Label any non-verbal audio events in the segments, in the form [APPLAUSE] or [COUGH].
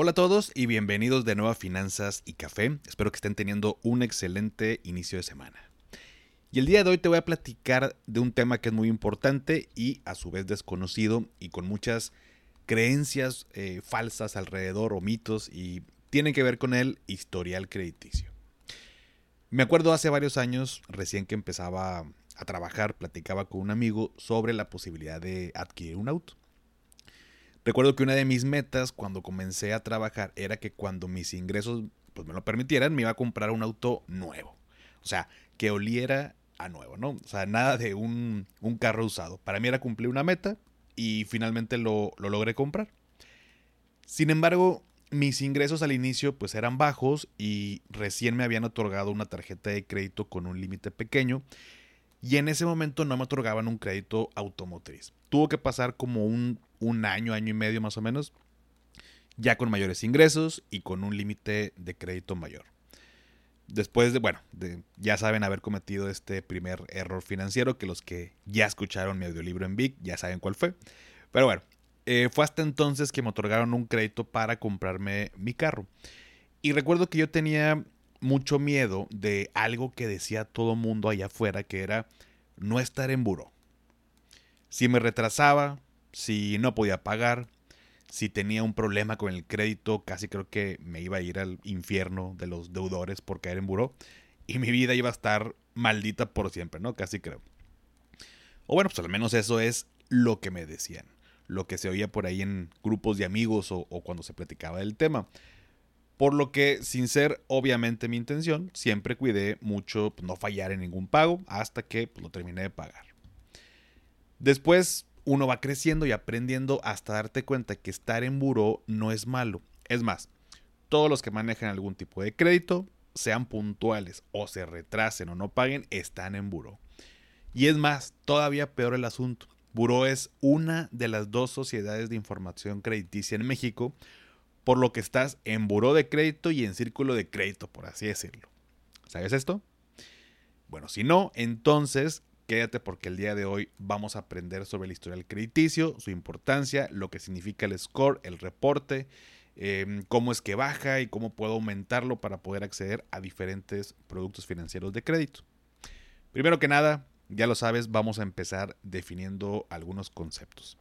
Hola a todos y bienvenidos de nuevo a Finanzas y Café. Espero que estén teniendo un excelente inicio de semana. Y el día de hoy te voy a platicar de un tema que es muy importante y a su vez desconocido y con muchas creencias eh, falsas alrededor o mitos y tiene que ver con el historial crediticio. Me acuerdo hace varios años, recién que empezaba a trabajar, platicaba con un amigo sobre la posibilidad de adquirir un auto. Recuerdo que una de mis metas cuando comencé a trabajar era que cuando mis ingresos pues, me lo permitieran, me iba a comprar un auto nuevo. O sea, que oliera a nuevo, ¿no? O sea, nada de un, carro usado. Para mí era cumplir una meta y finalmente lo, lo logré comprar. Sin embargo, mis ingresos al inicio pues eran bajos y recién me habían otorgado una tarjeta de crédito con un límite pequeño y en ese momento no me otorgaban un crédito automotriz. Tuvo que pasar como un, año, año y medio más o menos, ya con mayores ingresos y con un límite de crédito mayor. Después de, bueno, ya saben haber cometido este primer error financiero, que los que ya escucharon mi audiolibro en Vic ya saben cuál fue. Pero bueno, eh, fue hasta entonces que me otorgaron un crédito para comprarme mi carro. Y recuerdo que yo tenía mucho miedo de algo que decía todo mundo allá afuera, que era no estar en buró. Si me retrasaba, si no podía pagar, si tenía un problema con el crédito, casi creo que me iba a ir al infierno de los deudores por caer en buró y mi vida iba a estar maldita por siempre, ¿no? Casi creo. O bueno, pues al menos eso es lo que me decían, lo que se oía por ahí en grupos de amigos o, cuando se platicaba del tema. Por lo que, sin ser obviamente mi intención, siempre cuidé mucho pues, no fallar en ningún pago hasta que pues, lo terminé de pagar. Después uno va creciendo y aprendiendo hasta darte cuenta que estar en buró no es malo. Es más, todos los que manejan algún tipo de crédito, sean puntuales o se retrasen o no paguen, están en buró. Y es más, todavía peor el asunto. Buró es una de las dos sociedades de información crediticia en México, por lo que estás en buró de crédito y en círculo de crédito, por así decirlo. ¿Sabes esto? Bueno, si no, entonces quédate porque el día de hoy vamos a aprender sobre el historial crediticio, su importancia, lo que significa el score, el reporte, em, cómo es que baja y cómo puedo aumentarlo para poder acceder a diferentes productos financieros de crédito. Primero que nada, ya lo sabes, vamos a empezar definiendo algunos conceptos.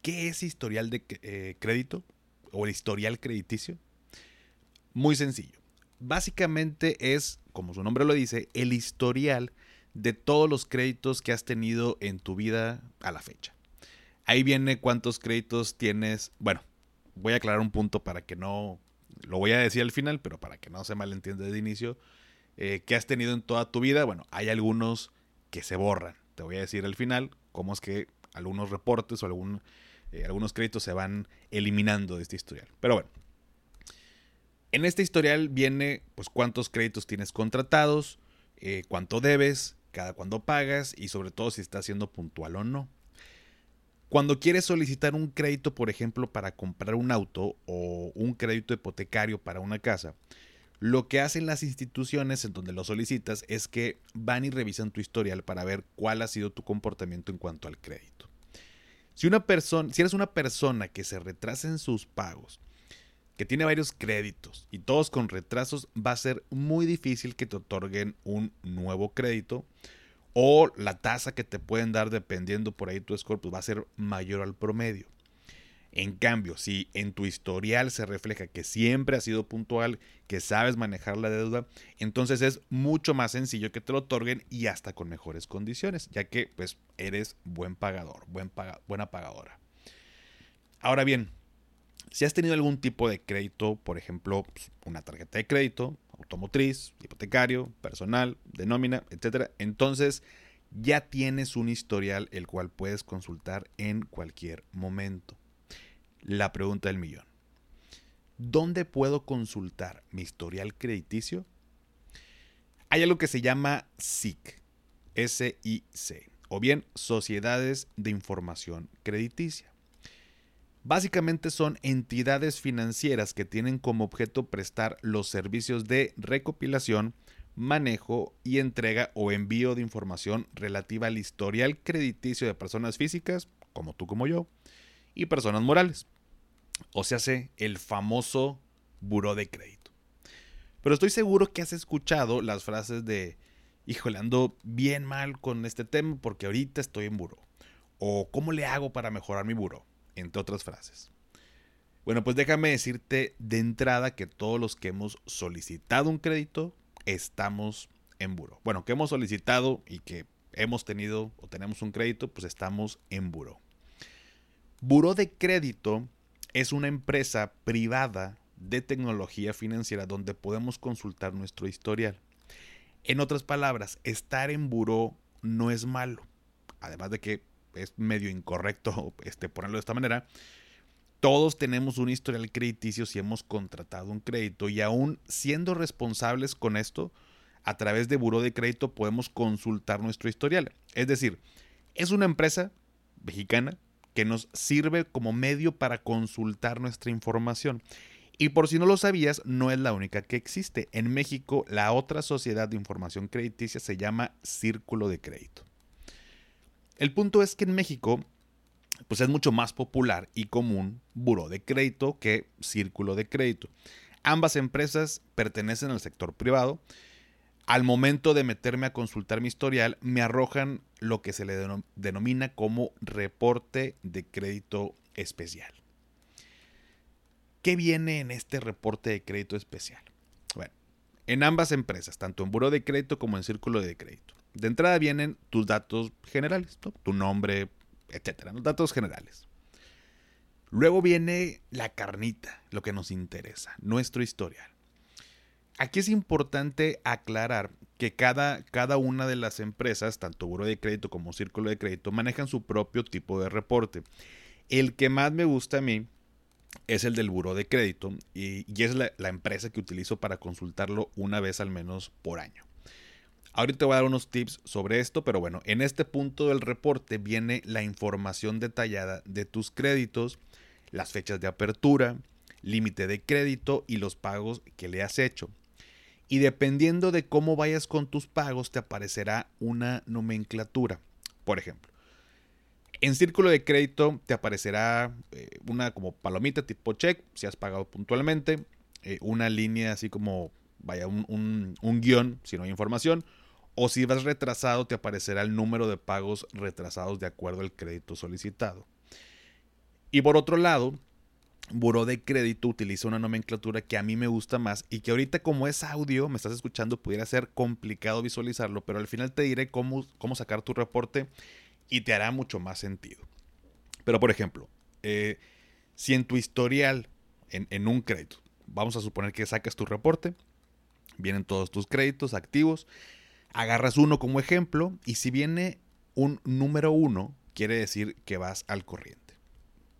¿Qué es historial de eh, crédito? o el historial crediticio? Muy sencillo. Básicamente es, como su nombre lo dice, el historial de todos los créditos que has tenido en tu vida a la fecha. Ahí viene cuántos créditos tienes. Bueno, voy a aclarar un punto para que no, lo voy a decir al final, pero para que no se malentienda de inicio, eh, que has tenido en toda tu vida. Bueno, hay algunos que se borran. Te voy a decir al final cómo es que algunos reportes o algún eh, algunos créditos se van eliminando de este historial. Pero bueno, en este historial viene pues cuántos créditos tienes contratados, eh, cuánto debes, cada cuándo pagas y sobre todo si está siendo puntual o no. Cuando quieres solicitar un crédito, por ejemplo, para comprar un auto o un crédito hipotecario para una casa, lo que hacen las instituciones en donde lo solicitas es que van y revisan tu historial para ver cuál ha sido tu comportamiento en cuanto al crédito. Si una persona, si eres una persona que se retrasa en sus pagos, que tiene varios créditos y todos con retrasos, va a ser muy difícil que te otorguen un nuevo crédito o la tasa que te pueden dar dependiendo por ahí tu score pues va a ser mayor al promedio. En cambio, si en tu historial se refleja que siempre has sido puntual, que sabes manejar la deuda, entonces es mucho más sencillo que te lo otorguen y hasta con mejores condiciones, ya que pues eres buen pagador, buen buena pagadora. Ahora bien, si has tenido algún tipo de crédito, por ejemplo, pues, una tarjeta de crédito, automotriz, hipotecario, personal, de nómina, etc., entonces ya tienes un historial el cual puedes consultar en cualquier momento la pregunta del millón. ¿dónde puedo consultar mi historial crediticio? Hay algo que se llama SIC, S-I-C, o bien Sociedades de Información Crediticia. Básicamente son entidades financieras que tienen como objeto prestar los servicios de recopilación, manejo y entrega o envío de información relativa al historial crediticio de personas físicas, como tú como yo, y personas morales. O sea, el famoso buró de crédito. Pero estoy seguro que has escuchado las frases de, híjole, ando bien mal con este tema porque ahorita estoy en buró. O cómo le hago para mejorar mi buró entre otras frases. Bueno, pues déjame decirte de entrada que todos los que hemos solicitado un crédito estamos en buro. Bueno, que hemos solicitado y que hemos tenido o tenemos un crédito, pues estamos en buro. Buro de crédito es una empresa privada de tecnología financiera donde podemos consultar nuestro historial. En otras palabras, estar en buro no es malo. Además de que es medio incorrecto [LAUGHS] este, ponerlo de esta manera. Todos tenemos un historial crediticio si hemos contratado un crédito y aún siendo responsables con esto, a través de Buró de Crédito podemos consultar nuestro historial. Es decir, es una empresa mexicana que nos sirve como medio para consultar nuestra información. Y por si no lo sabías, no es la única que existe. En México, la otra sociedad de información crediticia se llama Círculo de Crédito. El punto es que en México pues es mucho más popular y común buró de crédito que círculo de crédito. Ambas empresas pertenecen al sector privado. Al momento de meterme a consultar mi historial, me arrojan lo que se le denomina como reporte de crédito especial. ¿Qué viene en este reporte de crédito especial? Bueno, en ambas empresas, tanto en buró de crédito como en círculo de crédito, de entrada vienen tus datos generales, tu nombre, etcétera, los datos generales. Luego viene la carnita, lo que nos interesa, nuestro historial. Aquí es importante aclarar que cada, cada una de las empresas, tanto Buro de Crédito como Círculo de Crédito, manejan su propio tipo de reporte. El que más me gusta a mí es el del Buro de Crédito y, es la empresa que utilizo para consultarlo una vez al menos por año. Ahorita te voy a dar unos tips sobre esto, pero bueno, en este punto del reporte viene la información detallada de tus créditos, las fechas de apertura, límite de crédito y los pagos que le has hecho. Y dependiendo de cómo vayas con tus pagos, te aparecerá una nomenclatura. Por ejemplo, en círculo de crédito te aparecerá eh, una como palomita tipo check si has pagado puntualmente, eh, una línea así como, vaya, un, un guion si no hay información, o si vas retrasado te aparecerá el número de pagos retrasados de acuerdo al crédito solicitado. Y por otro lado, Buró de Crédito utiliza una nomenclatura que a mí me gusta más y que ahorita como es audio, me estás escuchando, pudiera ser complicado visualizarlo, pero al final te diré cómo, cómo sacar tu reporte y te hará mucho más sentido. Pero por ejemplo, eh, si en tu historial, en, en un crédito, vamos a suponer que sacas tu reporte, vienen todos tus créditos activos, agarras uno como ejemplo y si viene un número uno, quiere decir que vas al corriente.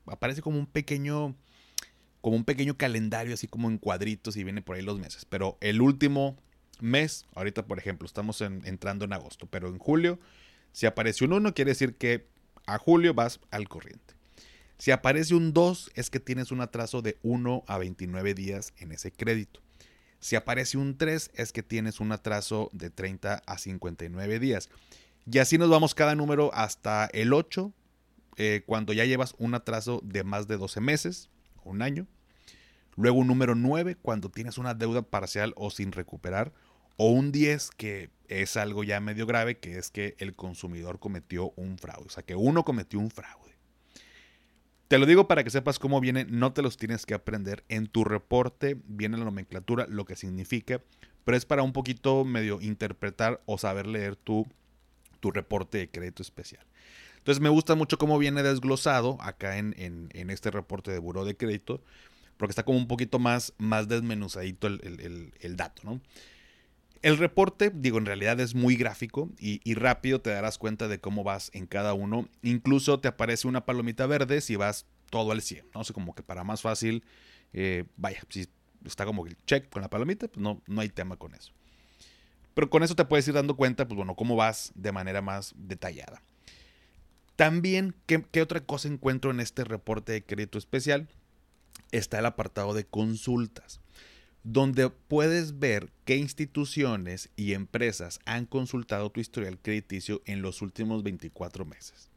Aparece como un pequeño, como un pequeño calendario, así como en cuadritos y viene por ahí los meses. Pero el último mes, ahorita por ejemplo, estamos entrando en agosto, pero en julio, si aparece un 1, quiere decir que a julio vas al corriente. Si aparece un 2, es que tienes un atraso de 1 a 29 días en ese crédito. Si aparece un 3 es que tienes un atraso de 30 a 59 días. Y así nos vamos cada número hasta el 8, eh, cuando ya llevas un atraso de más de 12 meses, un año. Luego un número 9, cuando tienes una deuda parcial o sin recuperar. O un 10, que es algo ya medio grave, que es que el consumidor cometió un fraude. O sea, que uno cometió un fraude. Te lo digo para que sepas cómo viene, no te los tienes que aprender. En tu reporte viene la nomenclatura, lo que significa, pero es para un poquito medio interpretar o saber leer tu, tu reporte de crédito especial. Entonces me gusta mucho cómo viene desglosado acá en, este reporte de buró de crédito, porque está como un poquito más, más desmenuzadito el, el dato, ¿no? El reporte, digo, en realidad es muy gráfico y, rápido te darás cuenta de cómo vas en cada uno. Incluso te aparece una palomita verde si vas todo al 100, ¿no? O sea, como que para más fácil eh, vaya, si está como el check con la palomita, pues no, no hay tema con eso. Pero con eso te puedes ir dando cuenta, pues bueno, cómo vas de manera más detallada. También, ¿qué, ¿qué, otra cosa encuentro en este reporte de crédito especial? Está el apartado de consultas, donde puedes ver qué instituciones y empresas han consultado tu historial crediticio en los últimos 24 meses.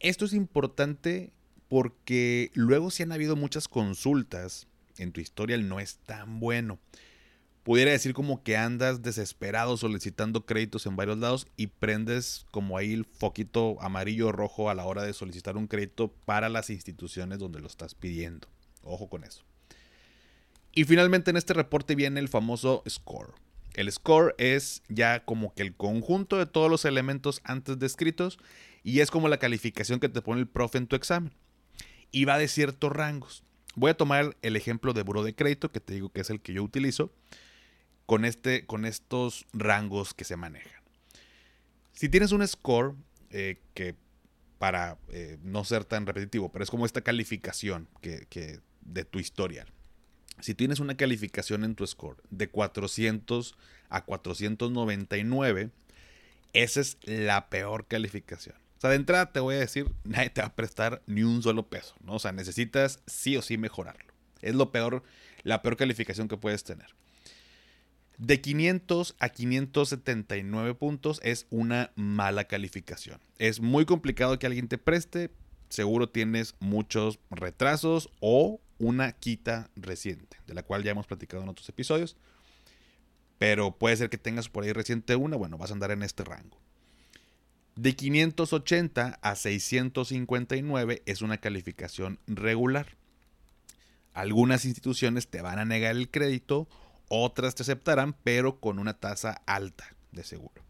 Esto es importante porque luego si han habido muchas consultas en tu historial no es tan bueno pudiera decir como que andas desesperado solicitando créditos en varios lados y prendes como ahí el foquito amarillo o rojo a la hora de solicitar un crédito para las instituciones donde lo estás pidiendo. Ojo con eso. Y finalmente en este reporte viene el famoso score. El score es ya como que el conjunto de todos los elementos antes descritos y es como la calificación que te pone el profe en tu examen. Y va de ciertos rangos. Voy a tomar el ejemplo de buro de crédito, que te digo que es el que yo utilizo con, este, con estos rangos que se manejan. Si tienes un score eh, que para eh, no ser tan repetitivo, pero es como esta calificación que, de tu historial. Si tienes una calificación en tu score de 400 a 499, esa es la peor calificación. O sea, de entrada te voy a decir, nadie te va a prestar ni un solo peso, ¿no? O sea, necesitas sí o sí mejorarlo. Es lo peor, la peor calificación que puedes tener. De 500 a 579 puntos es una mala calificación. Es muy complicado que alguien te preste. Seguro tienes muchos retrasos o una quita reciente, de la cual ya hemos platicado en otros episodios. Pero puede ser que tengas por ahí reciente una, bueno, vas a andar en este rango. De 580 a 659 es una calificación regular. Algunas instituciones te van a negar el crédito otras te aceptarán, pero con una tasa alta de seguro.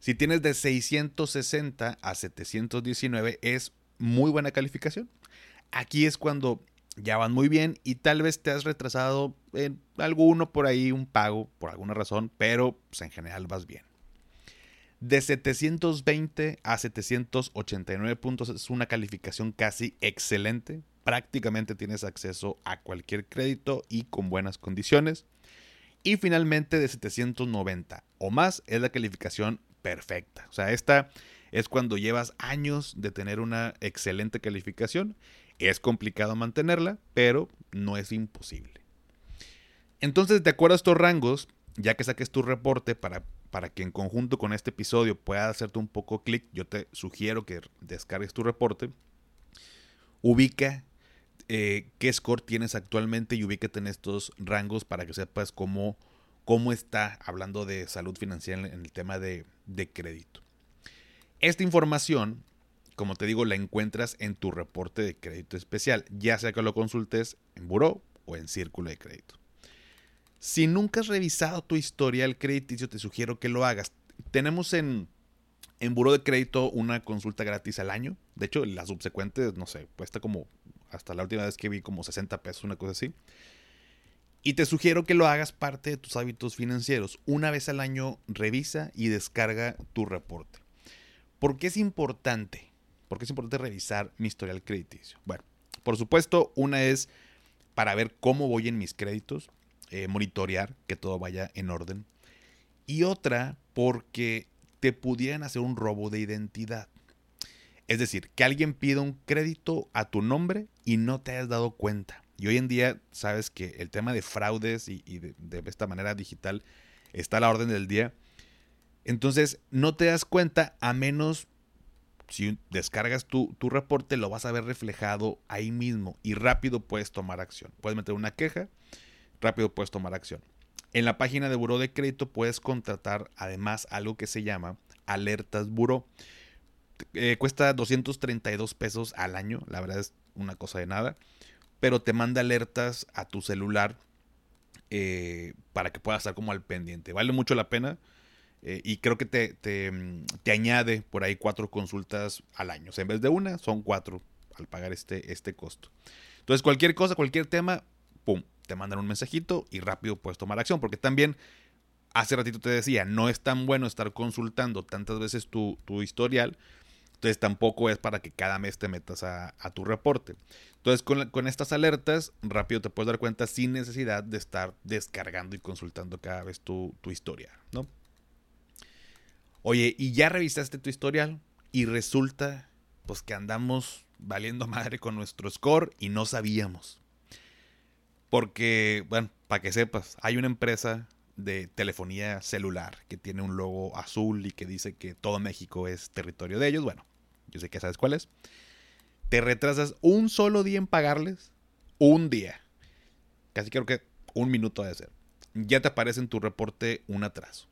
Si tienes de 660 a 719 es muy buena calificación. Aquí es cuando ya van muy bien y tal vez te has retrasado en alguno por ahí, un pago por alguna razón, pero pues, en general vas bien. De 720 a 789 puntos es una calificación casi excelente prácticamente tienes acceso a cualquier crédito y con buenas condiciones. Y finalmente de 790 o más es la calificación perfecta. O sea, esta es cuando llevas años de tener una excelente calificación. Es complicado mantenerla, pero no es imposible. Entonces, de acuerdo a estos rangos, ya que saques tu reporte para, para que en conjunto con este episodio pueda hacerte un poco clic, yo te sugiero que descargues tu reporte. Ubica eh, qué score tienes actualmente y ubíquete en estos rangos para que sepas cómo, cómo está hablando de salud financiera en el tema de, crédito. Esta información, como te digo, la encuentras en tu reporte de crédito especial, ya sea que lo consultes en Buró o en Círculo de Crédito. Si nunca has revisado tu historial crediticio, te sugiero que lo hagas. Tenemos en, en Buró de Crédito una consulta gratis al año. De hecho, la subsecuente, no sé, cuesta como hasta la última vez que vi como 60 pesos, una cosa así. Y te sugiero que lo hagas parte de tus hábitos financieros. Una vez al año revisa y descarga tu reporte. ¿Por qué es importante? ¿Por qué es importante revisar mi historial crediticio? Bueno, por supuesto, una es para ver cómo voy en mis créditos, eh, monitorear que todo vaya en orden. Y otra porque te pudieran hacer un robo de identidad. Es decir, que alguien pida un crédito a tu nombre y no te hayas dado cuenta. Y hoy en día sabes que el tema de fraudes y, de, esta manera digital está a la orden del día. Entonces no te das cuenta a menos si descargas tu, tu reporte lo vas a ver reflejado ahí mismo y rápido puedes tomar acción. Puedes meter una queja, rápido puedes tomar acción. En la página de Buró de Crédito puedes contratar además algo que se llama alertas Buró. Eh, cuesta 232 pesos al año, la verdad es una cosa de nada, pero te manda alertas a tu celular eh, para que puedas estar como al pendiente. Vale mucho la pena eh, y creo que te, te, añade por ahí cuatro consultas al año. en vez de una, son cuatro al pagar este, este costo. Entonces, cualquier cosa, cualquier tema, pum, te mandan un mensajito y rápido puedes tomar acción, porque también hace ratito te decía, no es tan bueno estar consultando tantas veces tu, tu historial Entonces tampoco es para que cada mes te metas a, tu reporte. Entonces con, estas alertas rápido te puedes dar cuenta sin necesidad de estar descargando y consultando cada vez tu, tu historial, ¿no? Oye, y ya revisaste tu historial y resulta pues que andamos valiendo madre con nuestro score y no sabíamos. Porque, bueno, para que sepas, hay una empresa de telefonía celular que tiene un logo azul y que dice que todo México es territorio de ellos. Bueno, yo sé que sabes cuál es. Te retrasas un solo día en pagarles, un día. Casi creo que un minuto de ser. Ya te aparece en tu reporte un atraso.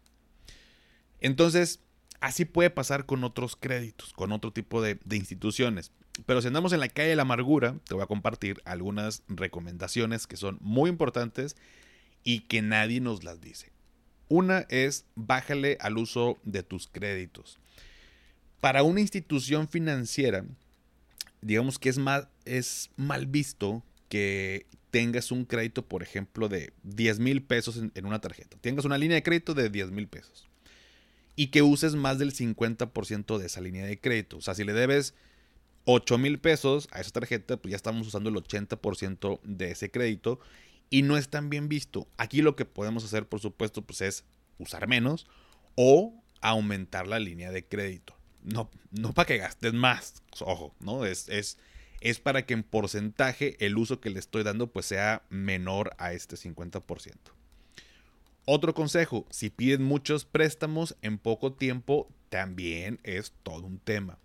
Entonces, así puede pasar con otros créditos, con otro tipo de, instituciones. Pero si andamos en la calle de la amargura, te voy a compartir algunas recomendaciones que son muy importantes y que nadie nos las dice. Una es bájale al uso de tus créditos. Para una institución financiera, digamos que es, mal, es mal visto que tengas un crédito, por ejemplo, de 10 mil pesos en, en, una tarjeta. Tengas una línea de crédito de 10 mil pesos. Y que uses más del 50% de esa línea de crédito. O sea, si le debes 8 mil pesos a esa tarjeta, pues ya estamos usando el 80% de ese crédito y no es tan bien visto. Aquí lo que podemos hacer, por supuesto, pues es usar menos o aumentar la línea de crédito. No, no para que gastes más, ojo, ¿no? Es, es, es para que en porcentaje el uso que le estoy dando pues sea menor a este 50%. Otro consejo, si piden muchos préstamos en poco tiempo, también es todo un tema.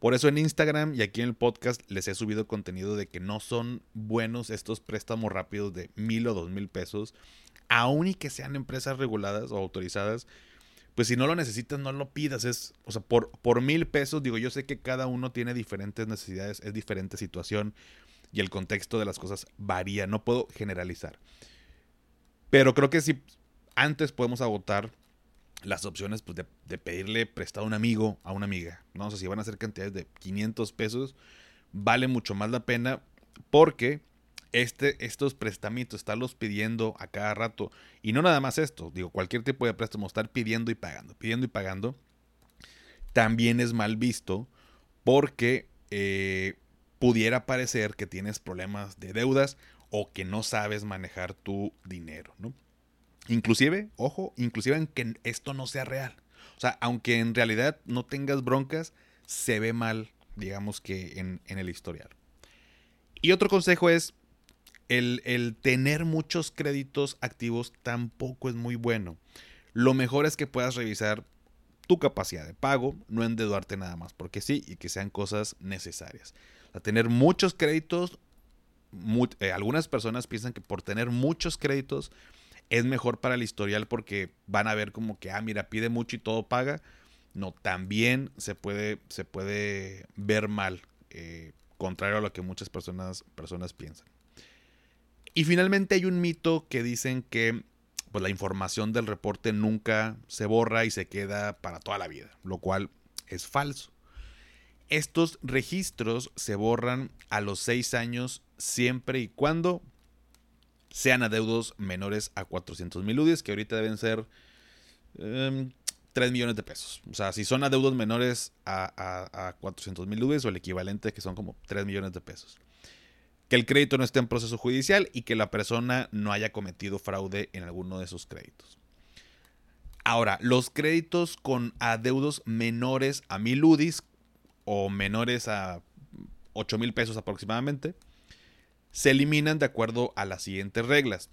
Por eso en Instagram y aquí en el podcast les he subido contenido de que no son buenos estos préstamos rápidos de mil o dos mil pesos, aun y que sean empresas reguladas o autorizadas. Pues si no lo necesitas, no lo pidas. Es, o sea, por, por mil pesos, digo, yo sé que cada uno tiene diferentes necesidades, es diferente situación y el contexto de las cosas varía. No puedo generalizar. Pero creo que si antes podemos agotar las opciones pues, de, pedirle prestado a un amigo, a una amiga. ¿no? O sea, si van a ser cantidades de 500 pesos, vale mucho más la pena porque este, estos prestamientos, estarlos pidiendo a cada rato, y no nada más esto, digo, cualquier tipo de préstamo, estar pidiendo y pagando, pidiendo y pagando, también es mal visto porque eh, pudiera parecer que tienes problemas de deudas o que no sabes manejar tu dinero, ¿no? Inclusive, ojo, inclusive en que esto no sea real. O sea, aunque en realidad no tengas broncas, se ve mal, digamos que en, el historial. Y otro consejo es, el, el, tener muchos créditos activos tampoco es muy bueno. Lo mejor es que puedas revisar tu capacidad de pago, no endeudarte nada más, porque sí, y que sean cosas necesarias. O sea, tener muchos créditos, eh, algunas personas piensan que por tener muchos créditos es mejor para el historial porque van a ver como que, ah, mira, pide mucho y todo paga. No, también se puede, se puede ver mal, eh, contrario a lo que muchas personas, personas piensan. Y finalmente hay un mito que dicen que pues, la información del reporte nunca se borra y se queda para toda la vida, lo cual es falso. Estos registros se borran a los seis años siempre y cuando sean adeudos menores a 400 mil UDIs, que ahorita deben ser 3 em, millones de pesos. O sea, si son adeudos menores a, a, 400 mil UDIs o el equivalente, que son como 3 millones de pesos. Que el crédito no esté en proceso judicial y que la persona no haya cometido fraude en alguno de sus créditos. Ahora, los créditos con adeudos menores a mil UDIs o menores a 8 mil pesos aproximadamente se eliminan de acuerdo a las siguientes reglas.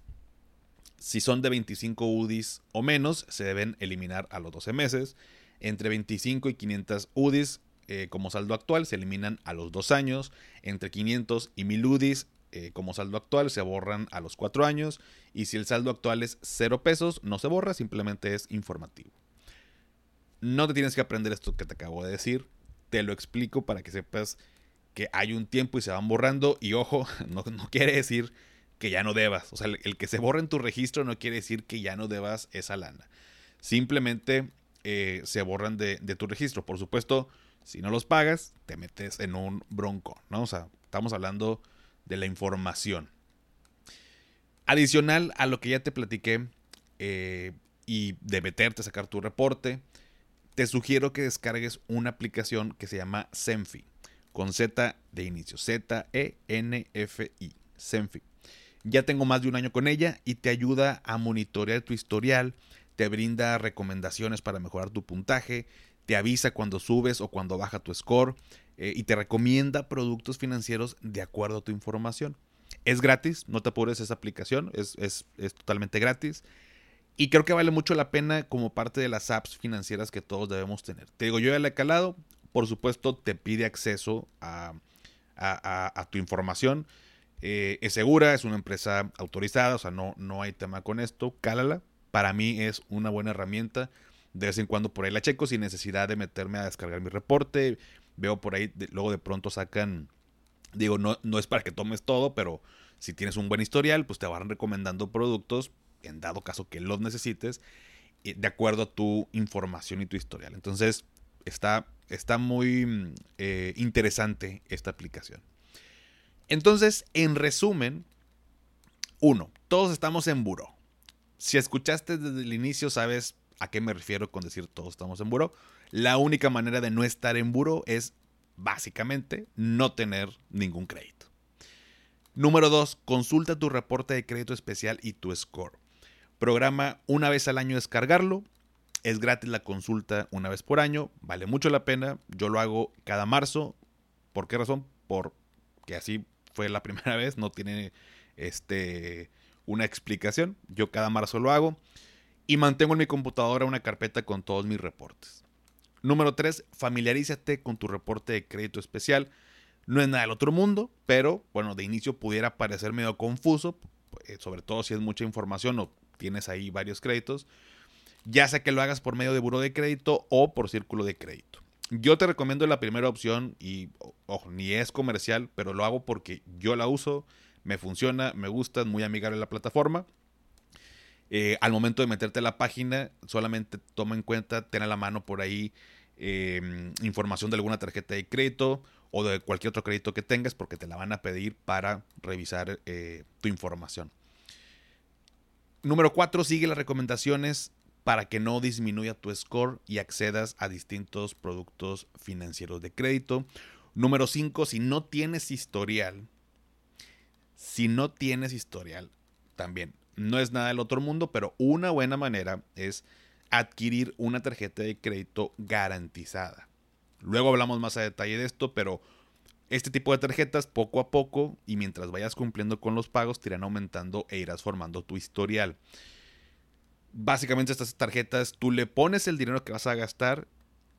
Si son de 25 UDIs o menos, se deben eliminar a los 12 meses. Entre 25 y 500 UDIs eh, como saldo actual se eliminan a los 2 años. Entre 500 y 1000 UDIs eh, como saldo actual se borran a los 4 años. Y si el saldo actual es 0 pesos, no se borra, simplemente es informativo. No te tienes que aprender esto que te acabo de decir. Te lo explico para que sepas que hay un tiempo y se van borrando. Y ojo, [LAUGHS] no, quiere decir que ya no debas. O sea, el, que se borre en tu registro no quiere decir que ya no debas esa lana. Simplemente eh, se borran de, tu registro. Por supuesto, si no los pagas, te metes en un bronco, ¿no? O sea, estamos hablando de la información. Adicional a lo que ya te platiqué eh, y de meterte a sacar tu reporte, te sugiero que descargues una aplicación que se llama Zenfi, con Z de inicio, Z-E-N-F-I, Zenfi. Ya tengo más de un año con ella y te ayuda a monitorear tu historial, te brinda recomendaciones para mejorar tu puntaje, te avisa cuando subes o cuando baja tu score eh, y te recomienda productos financieros de acuerdo a tu información. Es gratis, no te apures esa aplicación, es, es, es totalmente gratis. Y creo que vale mucho la pena como parte de las apps financieras que todos debemos tener. Te digo, yo ya la he calado, por supuesto te pide acceso a, tu información. Eh, es segura, es una empresa autorizada, o sea, no, no hay tema con esto, cálala. Para mí es una buena herramienta. De vez en cuando por ahí la checo sin necesidad de meterme a descargar mi reporte. Veo por ahí, luego de pronto sacan, digo, no, no es para que tomes todo, pero si tienes un buen historial, pues te van recomendando productos en dado caso que los necesites, eh, de acuerdo a tu información y tu historial. Entonces, está, está muy mm, eh, interesante esta aplicación. Entonces, en resumen, uno, todos estamos en buró. Si escuchaste desde el inicio, sabes a qué me refiero con decir todos estamos en buró. La única manera de no estar en buró es básicamente no tener ningún crédito. Número dos, consulta tu reporte de crédito especial y tu score. Programa una vez al año descargarlo. Es gratis la consulta una vez por año. Vale mucho la pena. Yo lo hago cada marzo. ¿Por qué razón? Porque así fue la [LAUGHS] primera vez. No tiene este, una explicación. Yo cada marzo lo hago. Y mantengo en mi computadora una carpeta con todos mis reportes. Número 3. Familiarízate con tu reporte de crédito especial. No es nada del otro mundo, pero bueno, de inicio pudiera parecer medio confuso, eh, sobre todo si es mucha información o tienes ahí varios créditos, ya sea que lo hagas por medio de buro de crédito o por círculo de crédito. Yo te recomiendo la primera opción y, ojo, ni es comercial, pero lo hago porque yo la uso, me funciona, me gusta, es muy amigable la plataforma. Eh, al momento de meterte a la página, solamente toma en cuenta, ten a la mano por ahí em, información de alguna tarjeta de crédito o de cualquier otro crédito que tengas porque te la van a pedir para revisar eh, tu información. Número 4. Sigue las recomendaciones para que no disminuya tu score y accedas a distintos productos financieros de crédito. Número 5. Si no tienes historial, si no tienes historial, también no es nada del otro mundo, pero una buena manera es adquirir una tarjeta de crédito garantizada. Luego hablamos más a detalle de esto, pero este tipo de tarjetas poco a poco y mientras vayas cumpliendo con los pagos te irán aumentando e irás formando tu historial. Básicamente estas tarjetas tú le pones el dinero que vas a gastar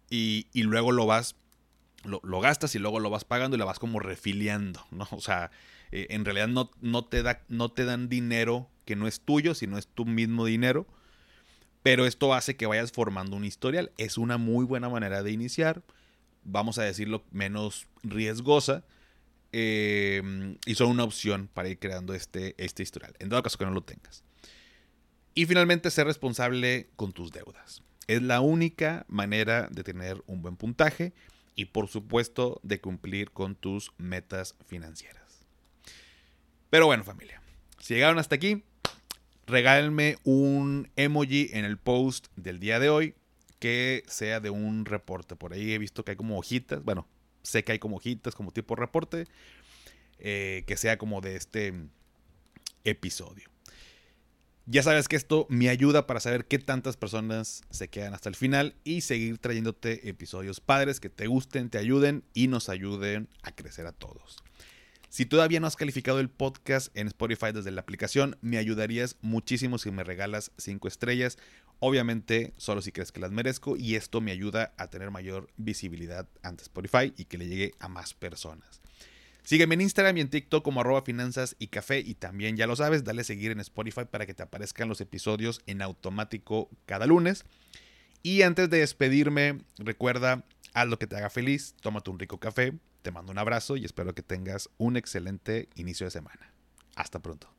y, luego lo vas, lo, gastas y luego lo vas pagando y la vas como refiliando, ¿no? O sea, eh, en realidad no, no, te da, no te dan dinero que no es tuyo, sino es tu mismo dinero. Pero esto hace que vayas formando un historial. Es una muy buena manera de iniciar vamos a decirlo, menos riesgosa. Eh, y son una opción para ir creando este, este historial. En todo caso que no lo tengas. Y finalmente, ser responsable con tus deudas. Es la única manera de tener un buen puntaje y por supuesto de cumplir con tus metas financieras. Pero bueno familia, si llegaron hasta aquí, regálenme un emoji en el post del día de hoy que sea de un reporte. Por ahí he visto que hay como hojitas, bueno, sé que hay como hojitas como tipo reporte, eh, que sea como de este episodio. Ya sabes que esto me ayuda para saber qué tantas personas se quedan hasta el final y seguir trayéndote episodios padres que te gusten, te ayuden y nos ayuden a crecer a todos. Si todavía no has calificado el podcast en Spotify desde la aplicación, me ayudarías muchísimo si me regalas 5 estrellas. Obviamente, solo si crees que las merezco y esto me ayuda a tener mayor visibilidad ante Spotify y que le llegue a más personas. Sígueme en Instagram y en TikTok como arroba finanzas y café y también ya lo sabes, dale seguir en Spotify para que te aparezcan los episodios en automático cada lunes. Y antes de despedirme, recuerda, haz lo que te haga feliz, tómate un rico café, te mando un abrazo y espero que tengas un excelente inicio de semana. Hasta pronto.